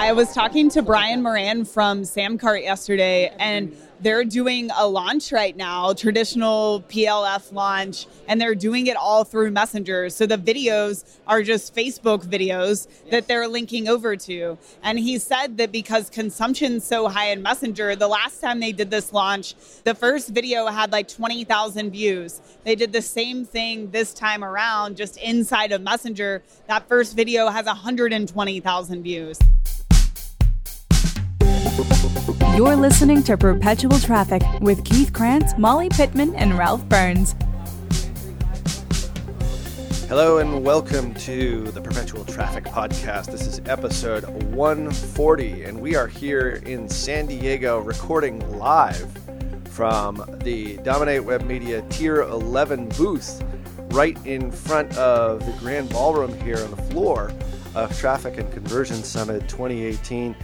I was talking to Brian Moran from Samcart yesterday, and they're doing a launch right now, traditional PLF launch, and they're doing it all through Messenger. So the videos are just Facebook videos that they're linking over to. And he said that because consumption's so high in Messenger, the last time they did this launch, the first video had like 20,000 views. They did the same thing this time around, just inside of Messenger. That first video has 120,000 views. You're listening to Perpetual Traffic with Keith Krance, Molly Pittman, and Ralph Burns. Hello and welcome to the Perpetual Traffic Podcast. This is episode 140, and we are here in San Diego recording live from the Dominate Web Media Tier 11 booth right in front of the Grand Ballroom here on the floor of Traffic and Conversion Summit 2018.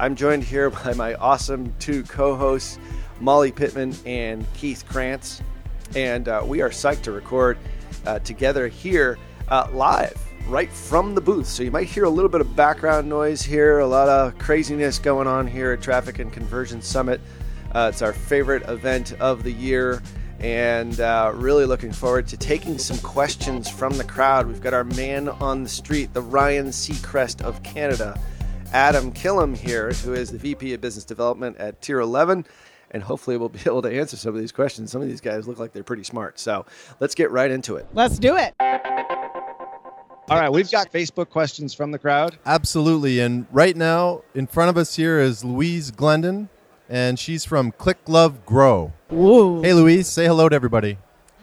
I'm joined here by my awesome two co hosts, Molly Pittman and Keith Krance. And uh, we are psyched to record uh, together here uh, live right from the booth. So you might hear a little bit of background noise here, a lot of craziness going on here at Traffic and Conversion Summit. Uh, it's our favorite event of the year and uh, really looking forward to taking some questions from the crowd. We've got our man on the street, the Ryan Seacrest of Canada. Adam Killam here, who is the VP of Business Development at Tier 11. And hopefully, we'll be able to answer some of these questions. Some of these guys look like they're pretty smart. So let's get right into it. Let's do it. All right, we've got Facebook questions from the crowd. Absolutely. And right now, in front of us here is Louise Glendon, and she's from Click Love Grow. Ooh. Hey, Louise, say hello to everybody.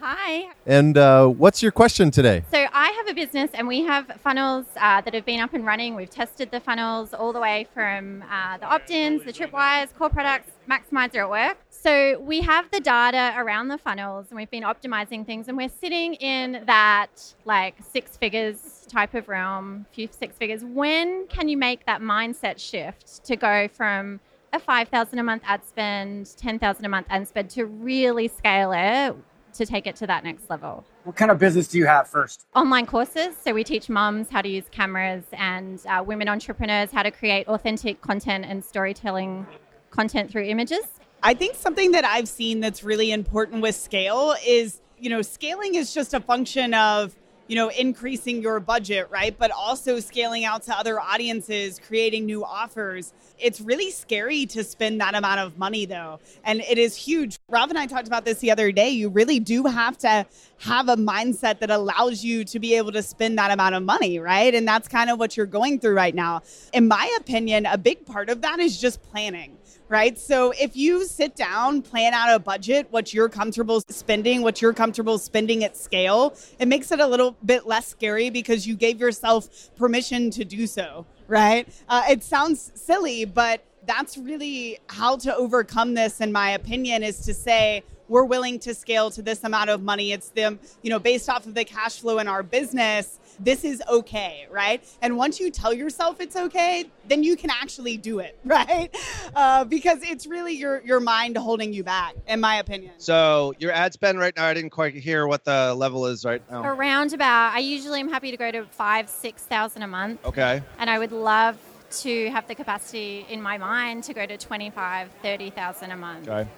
Hi. And uh, what's your question today? So I have a business, and we have funnels uh, that have been up and running. We've tested the funnels all the way from uh, the opt-ins, the tripwires, core products, maximizer at work. So we have the data around the funnels, and we've been optimizing things, and we're sitting in that like six figures type of realm, few six figures. When can you make that mindset shift to go from a 5000 a month ad spend 10000 a month ad spend to really scale it to take it to that next level. What kind of business do you have first? Online courses. So we teach mums how to use cameras and uh, women entrepreneurs how to create authentic content and storytelling content through images. I think something that I've seen that's really important with scale is, you know, scaling is just a function of you know, increasing your budget, right? But also scaling out to other audiences, creating new offers. It's really scary to spend that amount of money though. And it is huge. Rob and I talked about this the other day. You really do have to have a mindset that allows you to be able to spend that amount of money, right? And that's kind of what you're going through right now. In my opinion, a big part of that is just planning right? So if you sit down, plan out a budget, what you're comfortable spending, what you're comfortable spending at scale, it makes it a little bit less scary because you gave yourself permission to do so, right? Uh, it sounds silly, but that's really how to overcome this, in my opinion, is to say, we're willing to scale to this amount of money. It's them, you know, based off of the cash flow in our business this is okay, right? And once you tell yourself it's okay, then you can actually do it, right? Uh, because it's really your your mind holding you back, in my opinion. So your ad spend right now, I didn't quite hear what the level is right now. Around about, I usually am happy to go to five, six thousand a month. Okay. And I would love to have the capacity in my mind to go to 25, 30,000 a month. Okay.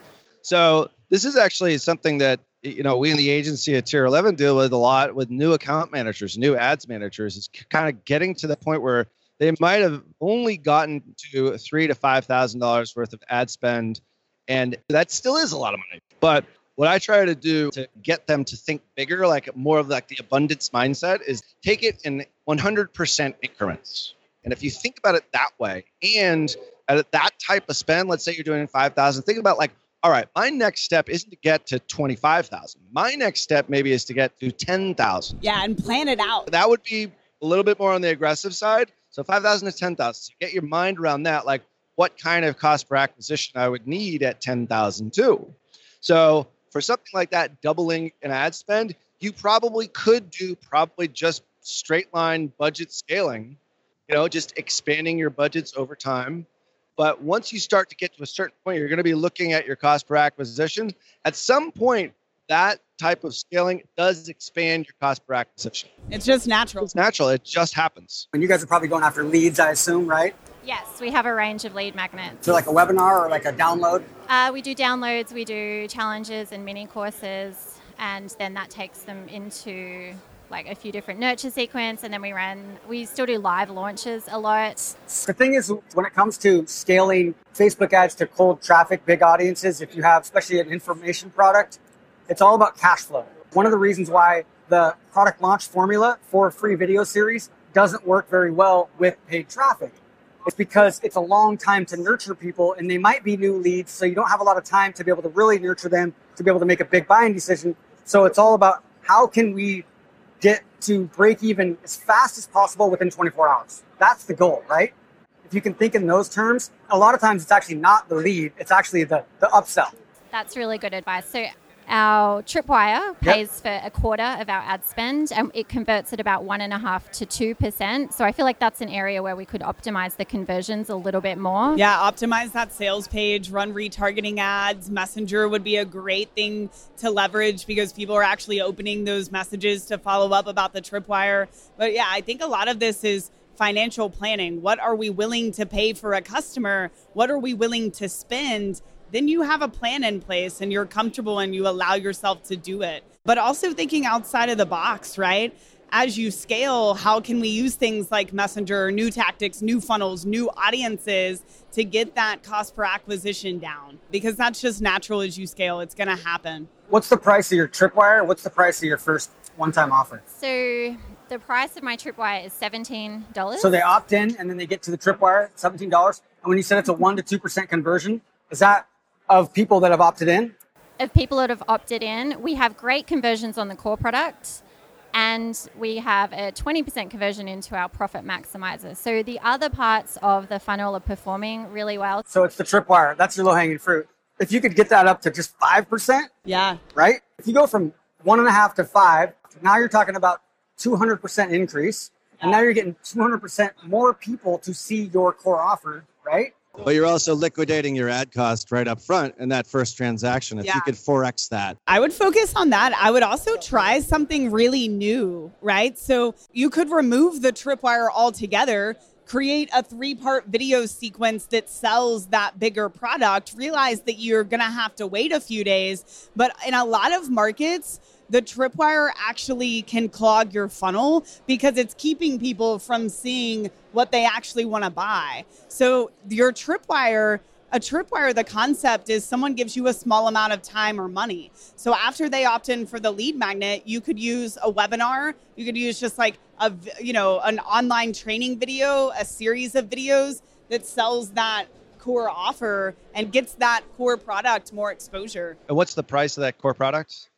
So this is actually something that you know, we in the agency at Tier 11 deal with a lot with new account managers, new ads managers. It's kind of getting to the point where they might have only gotten to three to five thousand dollars worth of ad spend, and that still is a lot of money. But what I try to do to get them to think bigger, like more of like the abundance mindset, is take it in 100% increments. And if you think about it that way, and at that type of spend, let's say you're doing 5,000, think about like all right, my next step isn't to get to 25,000. My next step maybe is to get to 10,000. Yeah, and plan it out. That would be a little bit more on the aggressive side. So 5,000 to 10,000. So get your mind around that, like what kind of cost per acquisition I would need at 10,000 too. So for something like that, doubling an ad spend, you probably could do probably just straight line budget scaling, you know, just expanding your budgets over time but once you start to get to a certain point, you're going to be looking at your cost per acquisition. At some point, that type of scaling does expand your cost per acquisition. It's just natural. It's natural. It just happens. And you guys are probably going after leads, I assume, right? Yes, we have a range of lead magnets. So, like a webinar or like a download? Uh, we do downloads, we do challenges and mini courses, and then that takes them into like a few different nurture sequence and then we ran we still do live launches a lot. The thing is when it comes to scaling facebook ads to cold traffic big audiences if you have especially an information product it's all about cash flow. One of the reasons why the product launch formula for a free video series doesn't work very well with paid traffic it's because it's a long time to nurture people and they might be new leads so you don't have a lot of time to be able to really nurture them to be able to make a big buying decision. So it's all about how can we get to break even as fast as possible within 24 hours. That's the goal, right? If you can think in those terms, a lot of times it's actually not the lead, it's actually the, the upsell. That's really good advice. So our Tripwire pays yep. for a quarter of our ad spend and it converts at about one and a half to two percent. So I feel like that's an area where we could optimize the conversions a little bit more. Yeah, optimize that sales page, run retargeting ads. Messenger would be a great thing to leverage because people are actually opening those messages to follow up about the Tripwire. But yeah, I think a lot of this is financial planning. What are we willing to pay for a customer? What are we willing to spend? Then you have a plan in place and you're comfortable and you allow yourself to do it. But also thinking outside of the box, right? As you scale, how can we use things like Messenger, new tactics, new funnels, new audiences to get that cost per acquisition down? Because that's just natural as you scale, it's going to happen. What's the price of your tripwire? What's the price of your first one time offer? So the price of my tripwire is $17. So they opt in and then they get to the tripwire, $17. And when you said it's a 1% to 2% conversion, is that of people that have opted in? Of people that have opted in, we have great conversions on the core product and we have a 20% conversion into our profit maximizer. So the other parts of the funnel are performing really well. So it's the tripwire. That's your low hanging fruit. If you could get that up to just 5%, yeah. Right? If you go from one and a half to five, now you're talking about 200% increase. And now you're getting 200% more people to see your core offer, right? But you're also liquidating your ad cost right up front in that first transaction. If yeah. you could 4x that. I would focus on that. I would also try something really new, right? So you could remove the tripwire altogether create a three part video sequence that sells that bigger product, realize that you're going to have to wait a few days. But in a lot of markets, the tripwire actually can clog your funnel because it's keeping people from seeing what they actually want to buy. So your tripwire a tripwire the concept is someone gives you a small amount of time or money so after they opt in for the lead magnet you could use a webinar you could use just like a you know an online training video a series of videos that sells that core offer and gets that core product more exposure. And what's the price of that core product?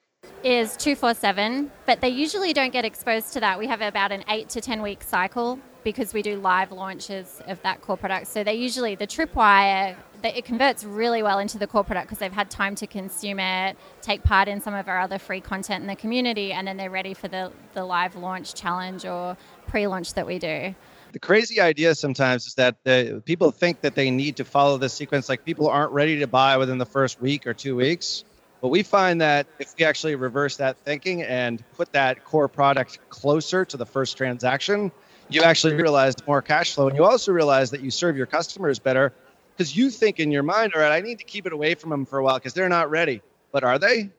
Is 247, but they usually don't get exposed to that. We have about an 8 to 10 week cycle because we do live launches of that core product. So they usually, the tripwire, it converts really well into the core product because they've had time to consume it, take part in some of our other free content in the community, and then they're ready for the, the live launch challenge or pre launch that we do. The crazy idea sometimes is that the, people think that they need to follow this sequence, like people aren't ready to buy within the first week or two weeks. But we find that if we actually reverse that thinking and put that core product closer to the first transaction, you actually realize more cash flow. And you also realize that you serve your customers better because you think in your mind, all right, I need to keep it away from them for a while because they're not ready. But are they?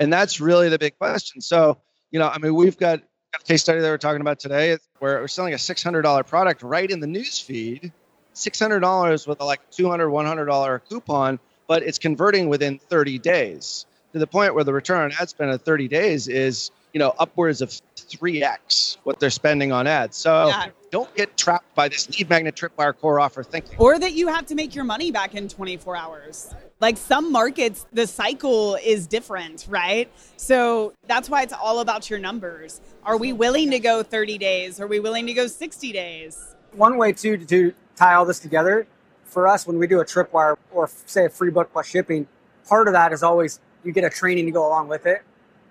And that's really the big question. So, you know, I mean, we've got a case study that we're talking about today where we're selling a $600 product right in the news feed, $600 with a like $200, $100 coupon, but it's converting within 30 days to the point where the return on ad spend at 30 days is, you know, upwards of 3x what they're spending on ads. So yeah. don't get trapped by this lead magnet tripwire core offer thinking. Or that you have to make your money back in 24 hours. Like some markets, the cycle is different, right? So that's why it's all about your numbers. Are we willing to go 30 days? Are we willing to go 60 days? One way too to, to tie all this together for us when we do a tripwire or say a free book plus shipping, part of that is always you get a training to go along with it.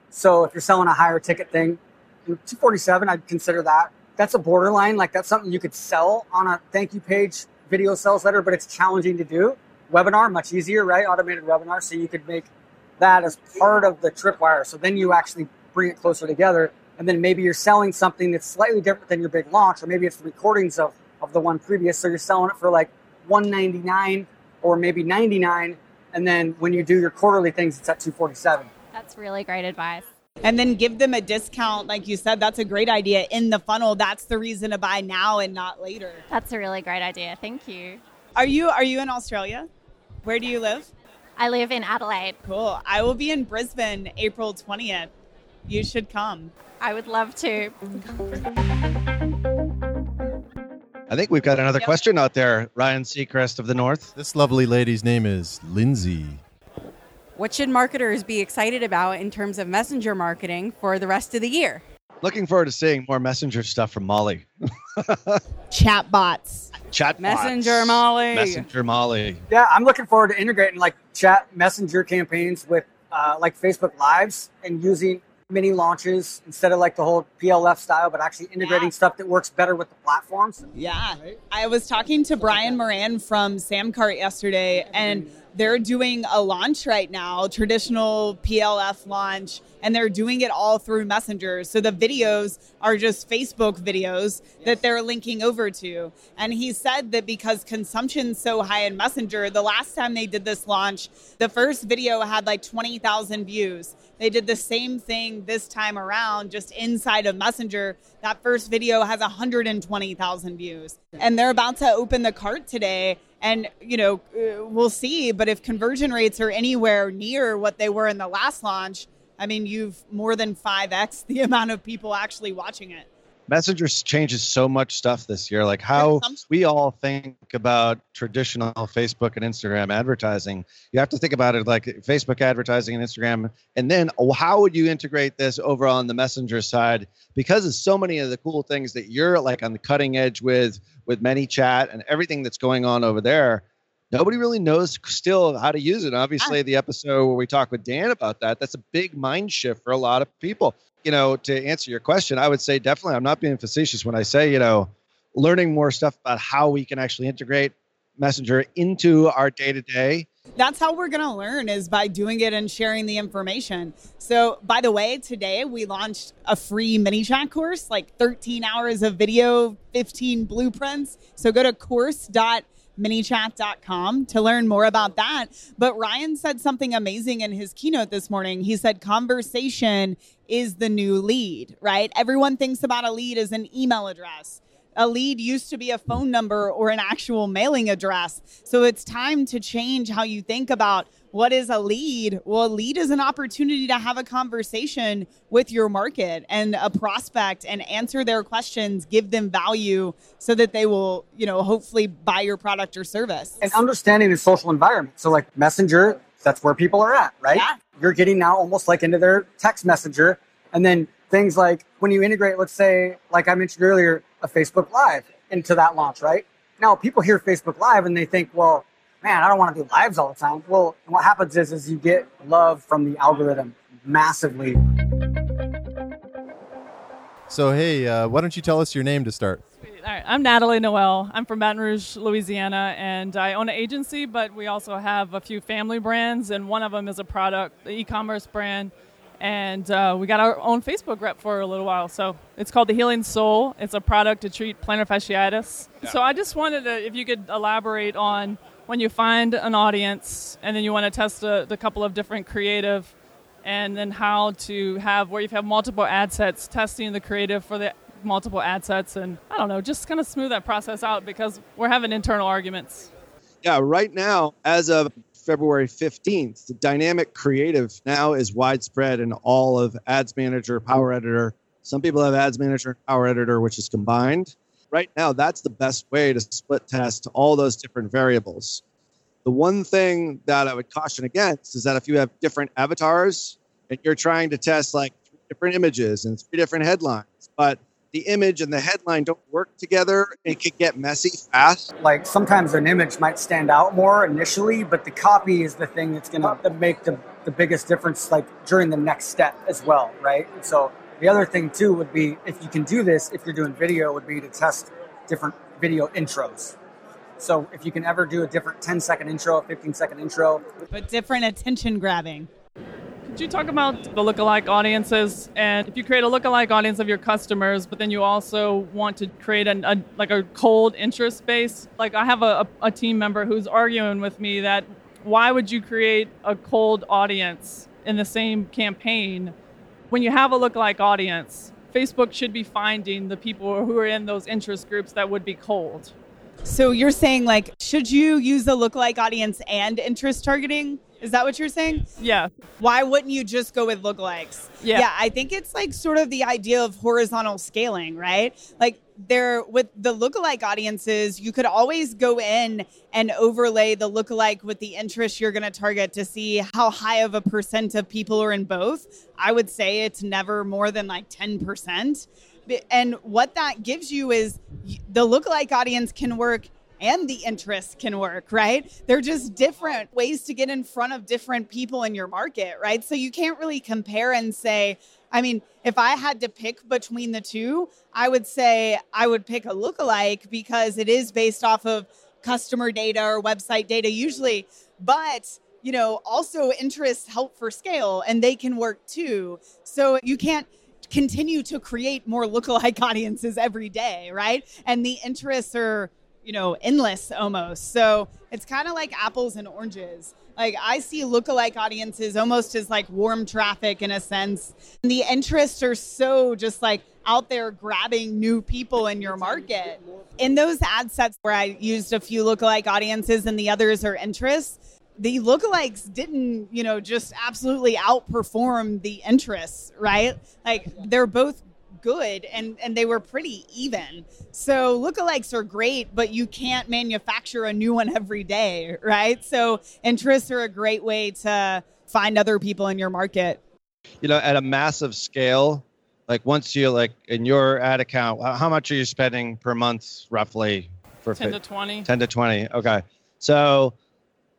So if you're selling a higher ticket thing, 247, I'd consider that. That's a borderline. Like that's something you could sell on a thank you page video sales letter, but it's challenging to do. Webinar, much easier, right? Automated webinar. So you could make that as part of the tripwire. So then you actually bring it closer together. And then maybe you're selling something that's slightly different than your big launch, or maybe it's the recordings of, of the one previous. So you're selling it for like 199 or maybe 99. And then when you do your quarterly things, it's at 247. That's really great advice. And then give them a discount like you said that's a great idea in the funnel. That's the reason to buy now and not later. That's a really great idea. Thank you. Are you are you in australia? Where do you live? I live in adelaide. Cool. I will be in brisbane april 20th you should come. I would love to I think we've got another yep. question out there. Ryan Seacrest of the North. This lovely lady's name is Lindsay. What should marketers be excited about in terms of messenger marketing for the rest of the year? Looking forward to seeing more messenger stuff from Molly. Chat bots. Chat Messenger Molly. Messenger Molly. Yeah, I'm looking forward to integrating like chat messenger campaigns with uh, like Facebook Lives and using mini launches instead of like the whole PLF style, but actually integrating yeah. stuff that works better with the platforms. Yeah. I was talking to Brian Moran from Samcart yesterday, and they're doing a launch right now, traditional PLF launch, and they're doing it all through Messenger. So the videos are just Facebook videos that they're linking over to. And he said that because consumption's so high in Messenger, the last time they did this launch, the first video had like 20,000 views. They did the same thing this time around, just inside of Messenger. That first video has 120,000 views. And they're about to open the cart today and, you know, uh, we'll see. But if conversion rates are anywhere near what they were in the last launch, I mean, you've more than 5x the amount of people actually watching it. Messenger changes so much stuff this year. Like how we all think about traditional Facebook and Instagram advertising. You have to think about it like Facebook advertising and Instagram. And then how would you integrate this over on the Messenger side? Because of so many of the cool things that you're like on the cutting edge with, with ManyChat and everything that's going on over there. Nobody really knows still how to use it. Obviously, the episode where we talk with Dan about that, that's a big mind shift for a lot of people you know, to answer your question, I would say definitely I'm not being facetious when I say, you know, learning more stuff about how we can actually integrate Messenger into our day to day. That's how we're going to learn is by doing it and sharing the information. So, by the way, today we launched a free ManyChat course, like 13 hours of video, 15 blueprints. So, go to course.com manychat.com to learn more about that. But Ryan said something amazing in his keynote this morning. He said conversation is the new lead, right? Everyone thinks about a lead as an email address. a lead used to be a phone number or an actual mailing address. So it's time to change how you think about what is a lead? Well, a lead is an opportunity to have a conversation with your market and a prospect and answer their questions, give them value so that they will, you know, hopefully buy your product or service. And understanding the social environment. So like Messenger, that's where people are at, right? Yeah. You're getting now almost like into their text messenger. And then things like when you integrate, let's say, like I mentioned earlier, a Facebook Live into that launch, right? Now people hear Facebook Live and they think, well, man, I don't want to do lives all the time. Well, what happens is, is you get love from the algorithm massively. So, hey, uh, why don't you tell us your name to start? All right, I'm Natalie Noel. I'm from Baton Rouge, Louisiana, and I own an agency, but we also have a few family brands, and one of them is a product, the e-commerce brand, and uh, we got our own Facebook rep for a little while. So it's called the Healing Sole. It's a product to treat plantar fasciitis. Yeah. So I just wanted to, if you could elaborate on when you find an audience and then you want to test a, couple of different creative and then how to have where you have multiple ad sets testing the creative for the multiple ad sets and i don't know just kind of smooth that process out because we're having internal arguments. Yeah right now as of february 15th the dynamic creative now is widespread in all of ads manager power editor. Some people have ads manager and power editor which is combined right now, that's the best way to split test all those different variables. The one thing that I would caution against is that if you have different avatars and you're trying to test like different images and three different headlines, but the image and the headline don't work together, it could get messy fast. Like sometimes an image might stand out more initially, but the copy is the thing that's going to make the, the biggest difference like during the next step as well, right? So the other thing too would be if you can do this, if you're doing video, would be to test different video intros. So if you can ever do a different 10 second intro, 15 second intro, but different attention grabbing. Could you talk about the lookalike audiences and if you create a lookalike audience of your customers, but then you also want to create an, a like a cold interest base? Like I have a, a team member who's arguing with me that why would you create a cold audience in the same campaign when you have a lookalike audience, Facebook should be finding the people who are in those interest groups that would be cold. So you're saying like should you use the lookalike audience and interest targeting? Is that what you're saying? Yeah. Why wouldn't you just go with lookalikes? Yeah. Yeah, I think it's like sort of the idea of horizontal scaling, right? Like there with the lookalike audiences, you could always go in and overlay the lookalike with the interest you're going to target to see how high of a percent of people are in both. I would say it's never more than like 10%. And what that gives you is the lookalike audience can work and the interest can work, right? They're just different ways to get in front of different people in your market, right? So you can't really compare and say, I mean, if I had to pick between the two, I would say I would pick a lookalike because it is based off of customer data or website data usually, but you know, also interests help for scale and they can work too. So you can't continue to create more lookalike audiences every day, right? And the interests are you know, endless almost. So it's kind of like apples and oranges. Like I see lookalike audiences almost as like warm traffic in a sense. And the interests are so just like out there grabbing new people in your market. In those ad sets where I used a few lookalike audiences and the others are interests, the lookalikes didn't, you know, just absolutely outperform the interests, right? Like they're both good and and they were pretty even. So lookalikes are great, but you can't manufacture a new one every day, right? So interests are a great way to find other people in your market. You know, at a massive scale, like once you like in your ad account, how much are you spending per month roughly for 10 to 20? 10 to 20. Okay. So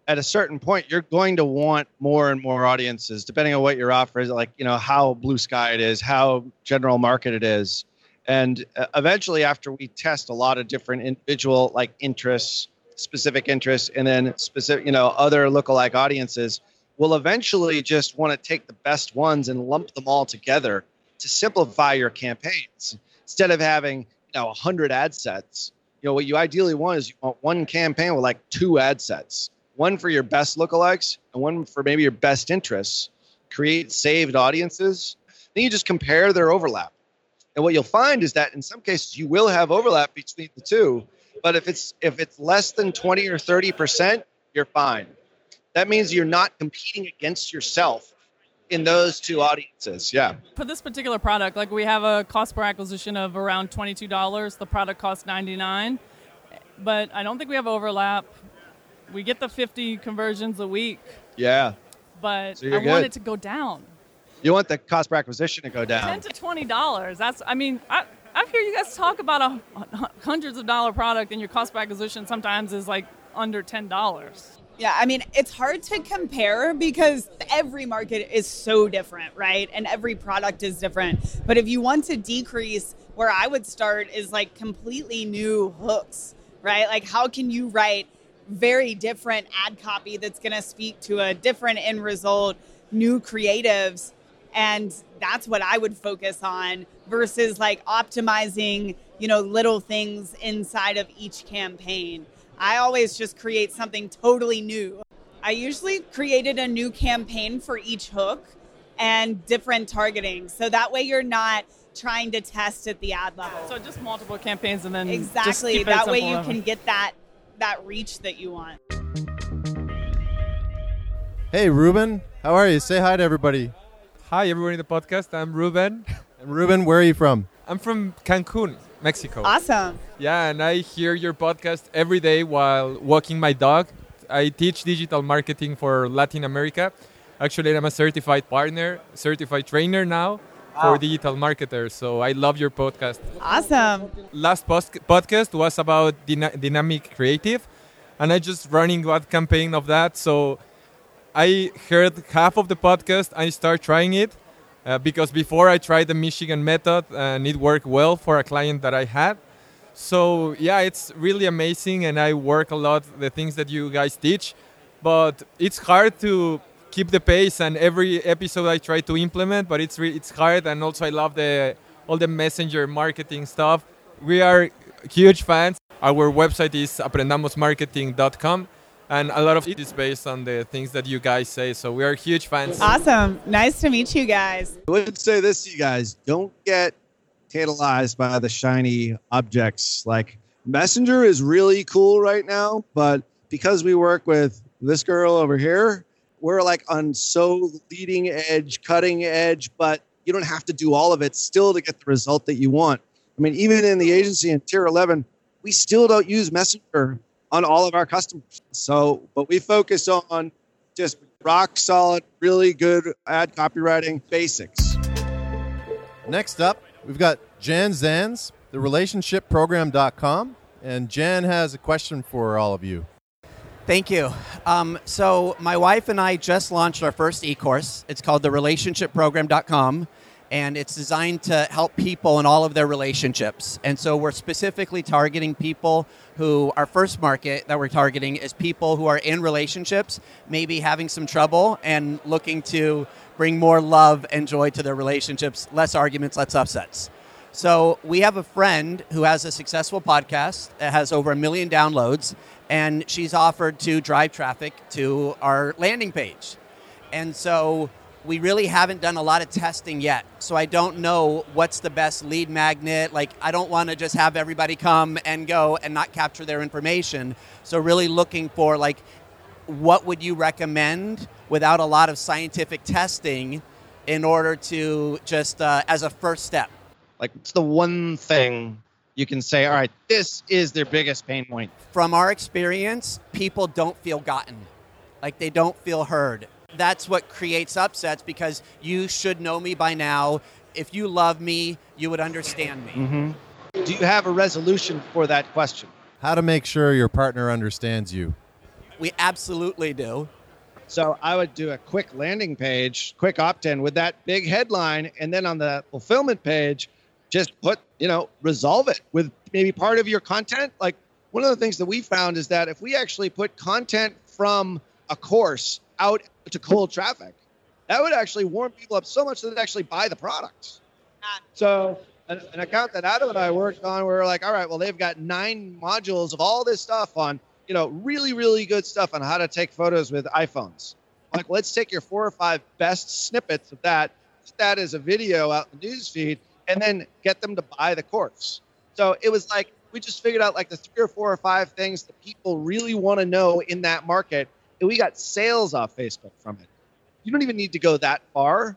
at a certain point you're going to want more and more audiences depending on what your offer is like you know how blue sky it is how general market it is. And uh, eventually after we test a lot of different individual like interests specific interests and then specific you know other lookalike audiences we'll eventually just want to take the best ones and lump them all together to simplify your campaigns. Instead of having you know 100 ad sets you know what you ideally want is you want one campaign with like two ad sets one for your best lookalikes and one for maybe your best interests. Create saved audiences. Then you just compare their overlap. And what you'll find is that in some cases you will have overlap between the two, but if it's if it's less than 20 or 30 percent, you're fine. That means you're not competing against yourself in those two audiences. Yeah. For this particular product, like we have a cost per acquisition of around twenty-two dollars. The product costs ninety-nine, but I don't think we have overlap. We get the fifty conversions a week, Yeah. but So I you're want it to go down. You want the cost per acquisition to go down. Ten to twenty dollars. That's. I mean, I I've heard you guys talk about a hundreds of dollar product, and your cost per acquisition sometimes is like under ten dollars. Yeah, I mean, it's hard to compare because every market is so different, right? And every product is different. But if you want to decrease, where I would start is like completely new hooks, right? Like, how can you write very different ad copy that's going to speak to a different end result, new creatives? And that's what I would focus on versus like optimizing, you know, little things inside of each campaign. I always just create something totally new. I usually created a new campaign for each hook and different targeting. So that way you're not trying to test at the ad level. So just multiple campaigns, and then just Exactly. That way you can get that that reach that you want. Hey, Ruben. How are you? Say hi to everybody. Hi, everyone in the podcast. I'm Ruben. And Ruben, where are you from? I'm from Cancun, Mexico. Awesome. Yeah, and I hear your podcast every day while walking my dog. I teach digital marketing for Latin America. Actually, I'm a certified partner, certified trainer now for digital marketers. So I love your podcast. Awesome. Last post- podcast was about dyna- dynamic creative, and I just running one campaign of that. So I heard half of the podcast. I start trying it uh, because before I tried the Michigan method and it worked well for a client that I had. So yeah, it's really amazing, and I work a lot the things that you guys teach, but it's hard to keep the pace. And every episode I try to implement, but it's re- it's hard. And also I love the all the messenger marketing stuff. We are huge fans. Our website is aprendamosmarketing.com. And a lot of it is based on the things that you guys say. So we are huge fans. Awesome. Nice to meet you guys. I would say this to you guys don't get tantalized by the shiny objects. Like Messenger is really cool right now, but because we work with this girl over here, we're like on so leading edge, cutting edge, but you don't have to do all of it still to get the result that you want. I mean, even in the agency in tier 11, we still don't use Messenger on all of our customers. So, but we focus on just rock solid, really good ad copywriting basics. Next up, we've got Jan Zans, the relationshipprogram.com. And Jan has a question for all of you. Thank you. Um, so, my wife and I just launched our first e course. It's called the relationshipprogram.com, and it's designed to help people in all of their relationships. And so, we're specifically targeting people who, our first market that we're targeting is people who are in relationships, maybe having some trouble and looking to bring more love and joy to their relationships, less arguments, less upsets. So we have a friend who has a successful podcast that has over a million downloads, and she's offered to drive traffic to our landing page. And so we really haven't done a lot of testing yet. So I don't know what's the best lead magnet. Like, I don't want to just have everybody come and go and not capture their information. So, really looking for, like, what would you recommend without a lot of scientific testing in order to just uh, as a first step? Like, it's the one thing you can say, all right, this is their biggest pain point? From our experience, people don't feel gotten, like they don't feel heard. That's what creates upsets because you should know me by now. If you love me, you would understand me. Mm-hmm. Do you have a resolution for that question? How to make sure your partner understands you. We absolutely do. So I would do a quick landing page, quick opt-in with that big headline, and then on the fulfillment page, just put, you know, resolve it with maybe part of your content. Like one of the things that we found is that if we actually put content from a course out to cold traffic, that would actually warm people up so much that they'd actually buy the product. So an, an account that Adam and I worked on, we were like, all right, well, they've got nine modules of all this stuff on, you know, really, really good stuff on how to take photos with iPhones. Like, let's take your four or five best snippets of that, that as a video out in the news feed, and then get them to buy the course. So it was like we just figured out like the three or four or five things that people really want to know in that market, and we got sales off Facebook from it. You don't even need to go that far,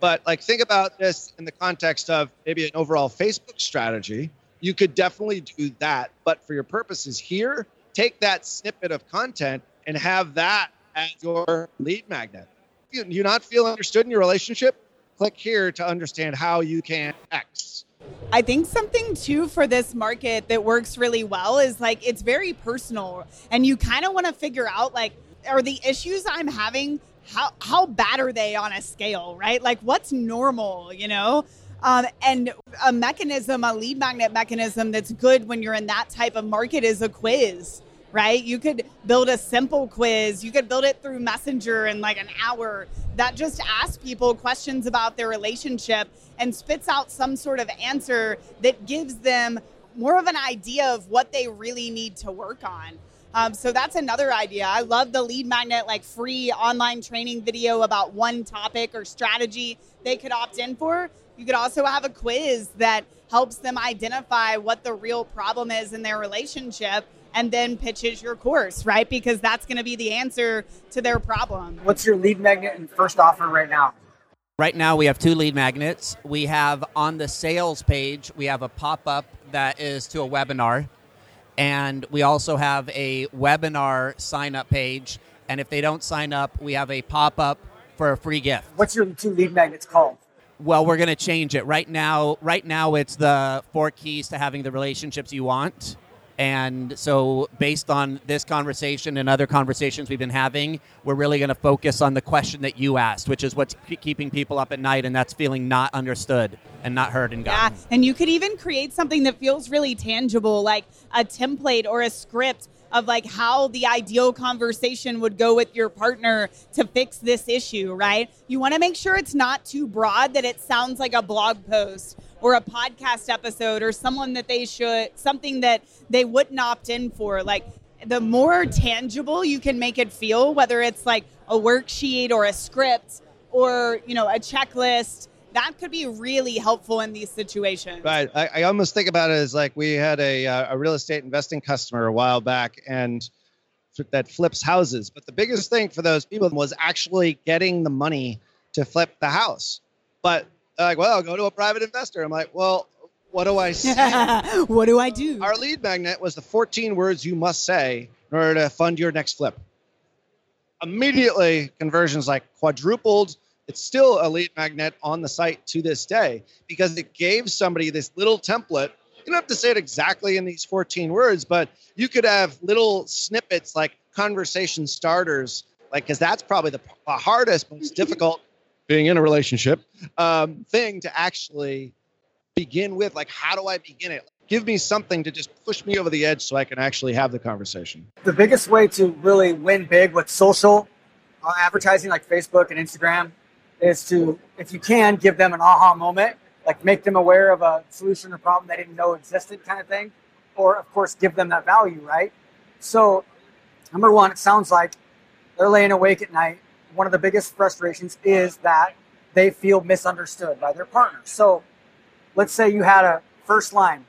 but like think about this in the context of maybe an overall Facebook strategy. You could definitely do that, but for your purposes here, take that snippet of content and have that as your lead magnet. You, you not feel understood in your relationship? Click here to understand how you can X. I think something too for this market that works really well is like it's very personal and you kind of want to figure out like are the issues I'm having how how bad are they on a scale, right? Like what's normal, you know? Um, and a mechanism, a lead magnet mechanism that's good when you're in that type of market is a quiz right? You could build a simple quiz. You could build it through Messenger in like an hour that just asks people questions about their relationship and spits out some sort of answer that gives them more of an idea of what they really need to work on. Um, so that's another idea. I love the lead magnet, like free online training video about one topic or strategy they could opt in for. You could also have a quiz that helps them identify what the real problem is in their relationship and then pitches your course, right? Because that's going to be the answer to their problem. What's your lead magnet and first offer right now? Right now, we have two lead magnets. We have on the sales page, we have a pop up that is to a webinar. And we also have a webinar sign up page. And if they don't sign up, we have a pop up for a free gift. What's your two lead magnets called? Well, we're going to change it. Right now, right now it's the four keys to having the relationships you want. And so, based on this conversation and other conversations we've been having, we're really going to focus on the question that you asked, which is what's keeping people up at night, and that's feeling not understood and not heard and gotten. Yeah, and you could even create something that feels really tangible, like a template or a script of like how the ideal conversation would go with your partner to fix this issue, right? You want to make sure it's not too broad that it sounds like a blog post or a podcast episode or someone that they should something that they wouldn't opt in for. Like the more tangible you can make it feel whether it's like a worksheet or a script or you know a checklist that could be really helpful in these situations. Right. I, I almost think about it as like we had a, uh, a real estate investing customer a while back and that flips houses. But the biggest thing for those people was actually getting the money to flip the house. But like, well, I'll go to a private investor. I'm like, well, what do I say? what do I do? Our lead magnet was the 14 words you must say in order to fund your next flip. Immediately, conversions like quadrupled. It's still a lead magnet on the site to this day because it gave somebody this little template. You don't have to say it exactly in these 14 words, but you could have little snippets like conversation starters, like because that's probably the hardest, most difficult being in a relationship um, thing to actually begin with. Like, how do I begin it? Give me something to just push me over the edge so I can actually have the conversation. The biggest way to really win big with social uh, advertising like Facebook and Instagram is to, if you can, give them an aha moment, like make them aware of a solution or problem they didn't know existed, kind of thing. Or, of course, give them that value, right? So, number one, it sounds like they're laying awake at night one of the biggest frustrations is that they feel misunderstood by their partner. So let's say you had a first line.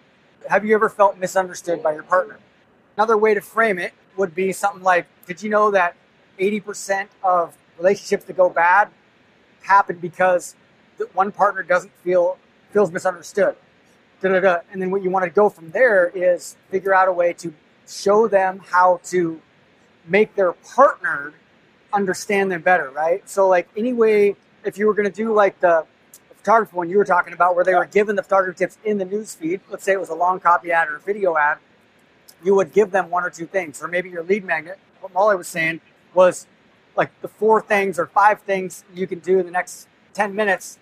Have you ever felt misunderstood by your partner? Another way to frame it would be something like Did you know that 80% of relationships that go bad happen because one partner doesn't feel feels misunderstood? Da-da-da. And then what you want to go from there is figure out a way to show them how to make their partner understand them better, right? So like anyway, if you were going to do like the photography one you were talking about, where they were given the photography tips in the news feed, let's say it was a long copy ad or a video ad, you would give them one or two things, or maybe your lead magnet. What Molly was saying was like the four things or five things you can do in the next ten minutes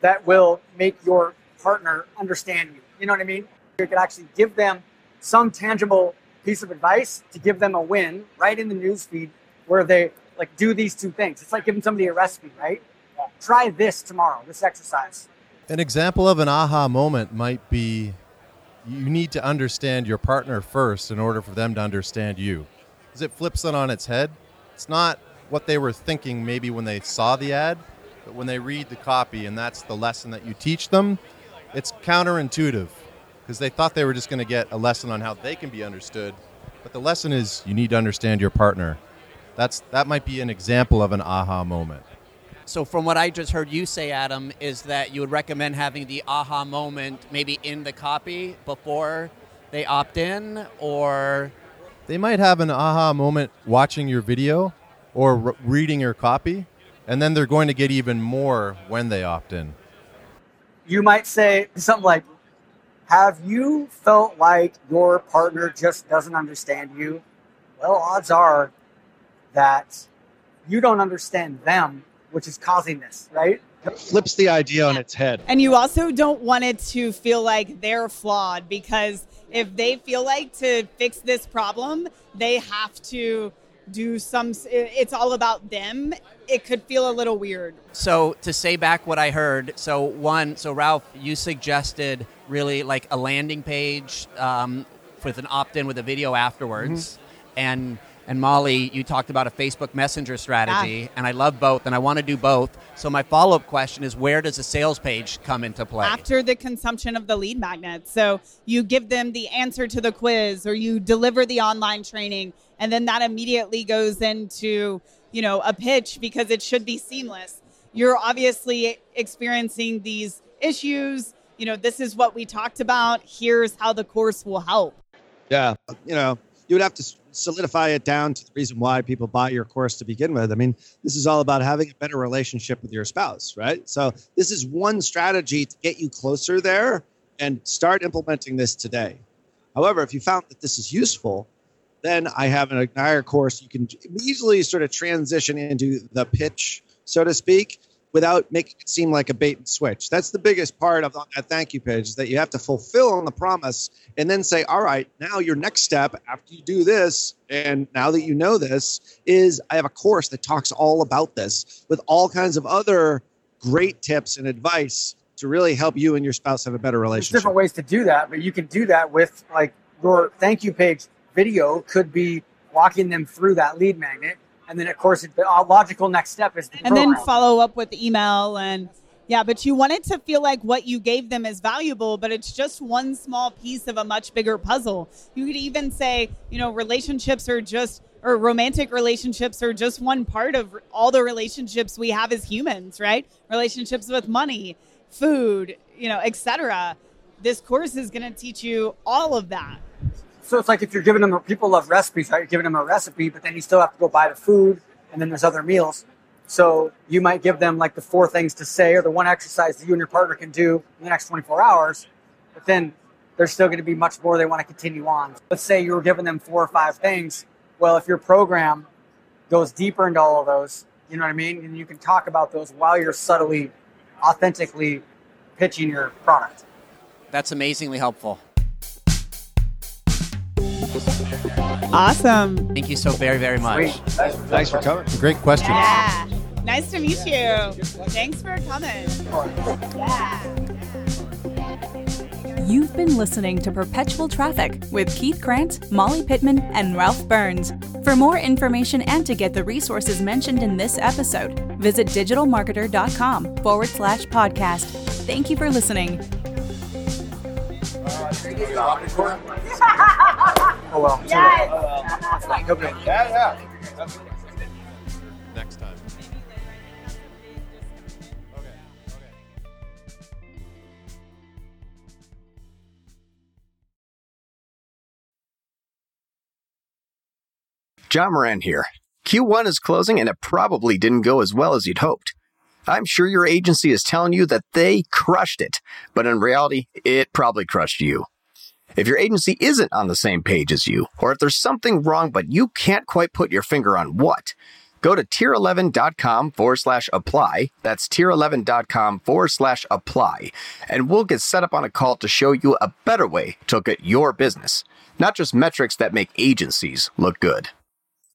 that will make your partner understand you. You know what I mean? You could actually give them some tangible piece of advice to give them a win right in the news feed where they like do these two things. It's like giving somebody a recipe, right? Try this tomorrow, this exercise. An example of an aha moment might be you need to understand your partner first in order for them to understand you. Because it flips it on its head. It's not what they were thinking maybe when they saw the ad, but when they read the copy and that's the lesson that you teach them, it's counterintuitive because they thought they were just going to get a lesson on how they can be understood. But the lesson is you need to understand your partner. That's that might be an example of an aha moment. So, from what I just heard you say, Adam, is that you would recommend having the aha moment maybe in the copy before they opt in, or They might have an aha moment watching your video or re- reading your copy, and then they're going to get even more when they opt in. You might say something like, Have you felt like your partner just doesn't understand you? Well, odds are that you don't understand them, which is causing this, right? It Flips the idea on its head. And you also don't want it to feel like they're flawed because if they feel like to fix this problem, they have to do some, it's all about them. It could feel a little weird. So to say back what I heard, so one, so Ralph, you suggested really like a landing page um, with an opt-in with a video afterwards, and and Molly, you talked about a Facebook Messenger strategy, Yeah. and I love both, and I want to do both. So my follow-up question is, where does a sales page come into play? after the consumption of the lead magnet. So you give them the answer to the quiz or you deliver the online training and then that immediately goes into, you know, a pitch because it should be seamless. You're obviously experiencing these issues, you know, this is what we talked about, here's how the course will help. Yeah, you know, you would have to solidify it down to the reason why people buy your course to begin with. I mean, this is all about having a better relationship with your spouse, right? So, this is one strategy to get you closer there and start implementing this today. However, if you found that this is useful, then I have an Ignire course. You can easily sort of transition into the pitch, so to speak, without making it seem like a bait and switch. That's the biggest part of that thank you page is that you have to fulfill on the promise and then say, all right, now your next step after you do this, and now that you know this, is I have a course that talks all about this with all kinds of other great tips and advice to really help you and your spouse have a better There's relationship. different ways to do that, but you can do that with like your thank you page video could be walking them through that lead magnet. And then, of course, the uh, logical next step is the and then follow up with email and yeah but you want it to feel like what you gave them is valuable but it's just one small piece of a much bigger puzzle. You could even say you know relationships are just or romantic relationships are just one part of all the relationships we have as humans right? Relationships with money food you know etc this course is going to teach you all of that So it's like if you're giving them, people love recipes, right? You're giving them a recipe, but then you still have to go buy the food, and then there's other meals. So you might give them like the four things to say or the one exercise that you and your partner can do in the next 24 hours, but then there's still going to be much more they want to continue on. Let's say you were giving them four or five things. Well, if your program goes deeper into all of those, you know what I mean? And you can talk about those while you're subtly, authentically pitching your product. That's amazingly helpful. Awesome Thank you so very, very much. Thanks for coming. Great question. yeah nice to meet you thanks for coming yeah You've been listening to Perpetual Traffic with Keith Krance, Molly Pittman, and Ralph Burns. For more information and to get the resources mentioned in this episode, visit digitalmarketer.com forward slash podcast. Thank you for listening. Oh, well. Yes. Oh, okay. Yeah, yeah. Next time. John Moran here. Q1 is closing and it probably didn't go as well as you'd hoped. I'm sure your agency is telling you that they crushed it, but in reality, it probably crushed you. If your agency isn't on the same page as you, or if there's something wrong but you can't quite put your finger on what, go to tier11.com forward slash apply. That's tier11.com forward slash apply. And we'll get set up on a call to show you a better way to look at your business, not just metrics that make agencies look good.